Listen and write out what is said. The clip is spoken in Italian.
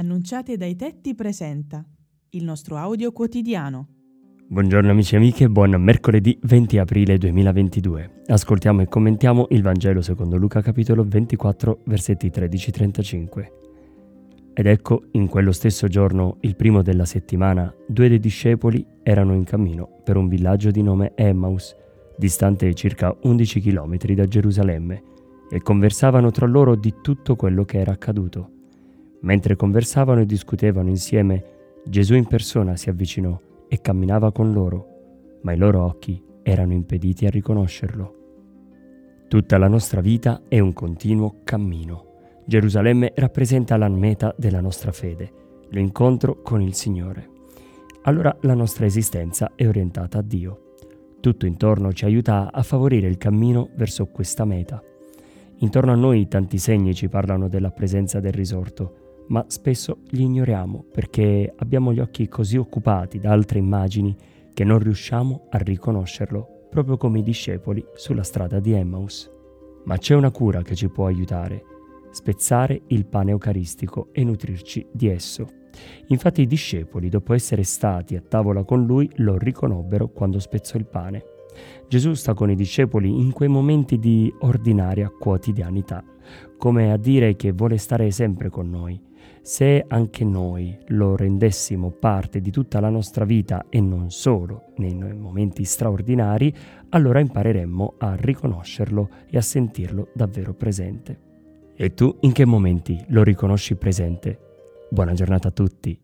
Annunciate dai tetti presenta il nostro audio quotidiano. Buongiorno amici e amiche, buon mercoledì 20 aprile 2022. Ascoltiamo e commentiamo il Vangelo secondo Luca capitolo 24 versetti 13-35. Ed ecco, in quello stesso giorno, il primo della settimana, due dei discepoli erano in cammino per un villaggio di nome Emmaus, distante circa 11 km da Gerusalemme, e conversavano tra loro di tutto quello che era accaduto. Mentre conversavano e discutevano insieme, Gesù in persona si avvicinò e camminava con loro, ma i loro occhi erano impediti a riconoscerlo. Tutta la nostra vita è un continuo cammino. Gerusalemme rappresenta la meta della nostra fede, l'incontro con il Signore. Allora la nostra esistenza è orientata a Dio. Tutto intorno ci aiuta a favorire il cammino verso questa meta. Intorno a noi tanti segni ci parlano della presenza del risorto, ma spesso li ignoriamo perché abbiamo gli occhi così occupati da altre immagini che non riusciamo a riconoscerlo, proprio come i discepoli sulla strada di Emmaus. Ma c'è una cura che ci può aiutare, spezzare il pane eucaristico e nutrirci di esso. Infatti i discepoli, dopo essere stati a tavola con lui, lo riconobbero quando spezzò il pane. Gesù sta con i discepoli in quei momenti di ordinaria quotidianità, come a dire che vuole stare sempre con noi se anche noi lo rendessimo parte di tutta la nostra vita e non solo nei momenti straordinari, allora impareremmo a riconoscerlo e a sentirlo davvero presente. E tu in che momenti lo riconosci presente? Buona giornata a tutti